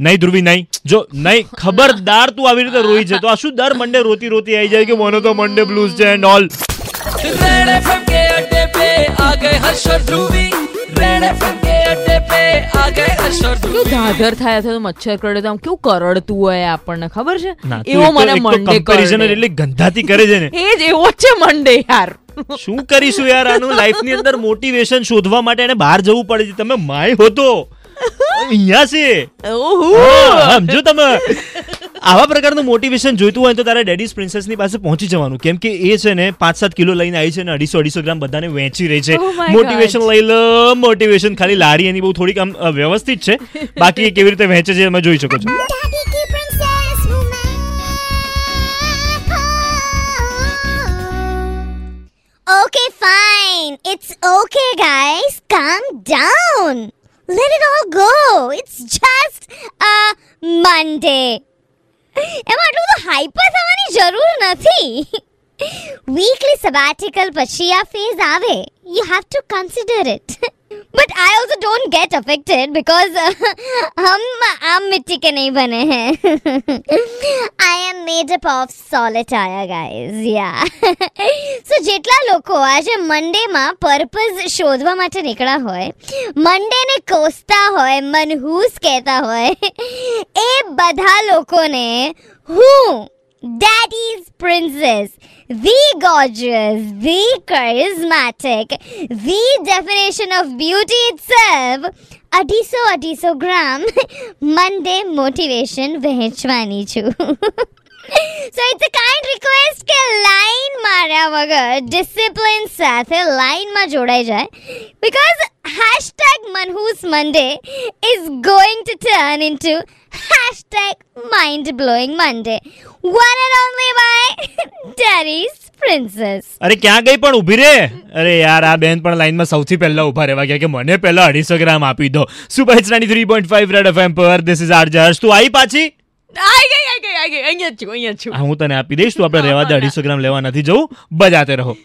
નહીં ધ્રુવી નહીં. જો નહીં ખબરદાર તું આવી રીતે રોઈ છે તો આ શું દર મંડે રોતી રોતી આવી જાય કે મને તો મંડે બ્લૂઝ છે એન્ડ ઓલ કરડતું હોય આપણને ખબર છે? એવો મને મંડે કરડે. એટલે ગંધાતી કરે છે ને. એવો છે મંડે યાર. શું કરીશું યાર આનું લાઈફની અંદર મોટિવેશન શોધવા માટે એને બહાર જવું પડે છે. તમે માય હોતો. અહીંયા છે? સમજો તમે. આવા પ્રકારનું મોટિવેશન જોઈતું હોય તો તારે ડેડીઝ પ્રિન્સેસની પાસે પહોંચી જવાનું. કેમ કે એ છે ને પાંચ સાત કિલો લઈને આવી છે ને અઢીસો અઢીસો ગ્રામ બધાને વહેંચી રહી છે. મોટિવેશન લઈ લો મોટિવેશન ખાલી લારી એની બહુ થોડીક આમ વ્યવસ્થિત છે. બાકી એ કેવી રીતે વહેંચે છે તમે જોઈ શકો છો. Okay fine. It's okay guys. કામ down. Let it all go. It's just a Monday. એમાં આટલું તો હાઈપર થવાની જરૂર નથી વીકલી સબાટિકલ પછી આ ફેઝ આવે you have to consider it but I also don't get affected because हम आम मिट्टी के नहीं बने हैं I am made up of solid आया गाइस યા સો જેટલા લોકો આજે મંડેમાં પર્પઝ શોધવા માટે નીકળ્યા હોય મંડેને કોસતા હોય મનહૂસ કહેતા હોય એ બધા લોકોને હું Daddy's Princess, the gorgeous, the charismatic, the definition of beauty itself, અઢીસો અઢીસો ગ્રામ મંડે મોટિવેશન વહેંચવાની છું so it's a kind request કે લાઈન માર્યા વગર ડિસિપ્લિન સાથે લાઈનમાં જોડાઈ જાય because hashtag મનહૂસ Monday is going to turn into hashtag mind blowing monday. One and only bye daddy's princess અરે ક્યાં ગઈ પણ? ઊભી રે? અરે યાર આ બેન પણ લાઈનમાં સૌથી પહેલા ઊભા રહેવા ગયા કે મને પહેલા અઢીસો ગ્રામ આપી દો. Super hits ninety three point five red FM પર ધીસ ઇઝ આર જર્સ તું આવી પાછી? આઈ ગઈ આઈ ગઈ આઈ ગઈ. અહીંયા છું અહીંયા છું. હું તને આપી દઈશ. તું આપણે રહેવા દે અઢીસો ગ્રામ લેવા નથી જવું. બજાતે રહો.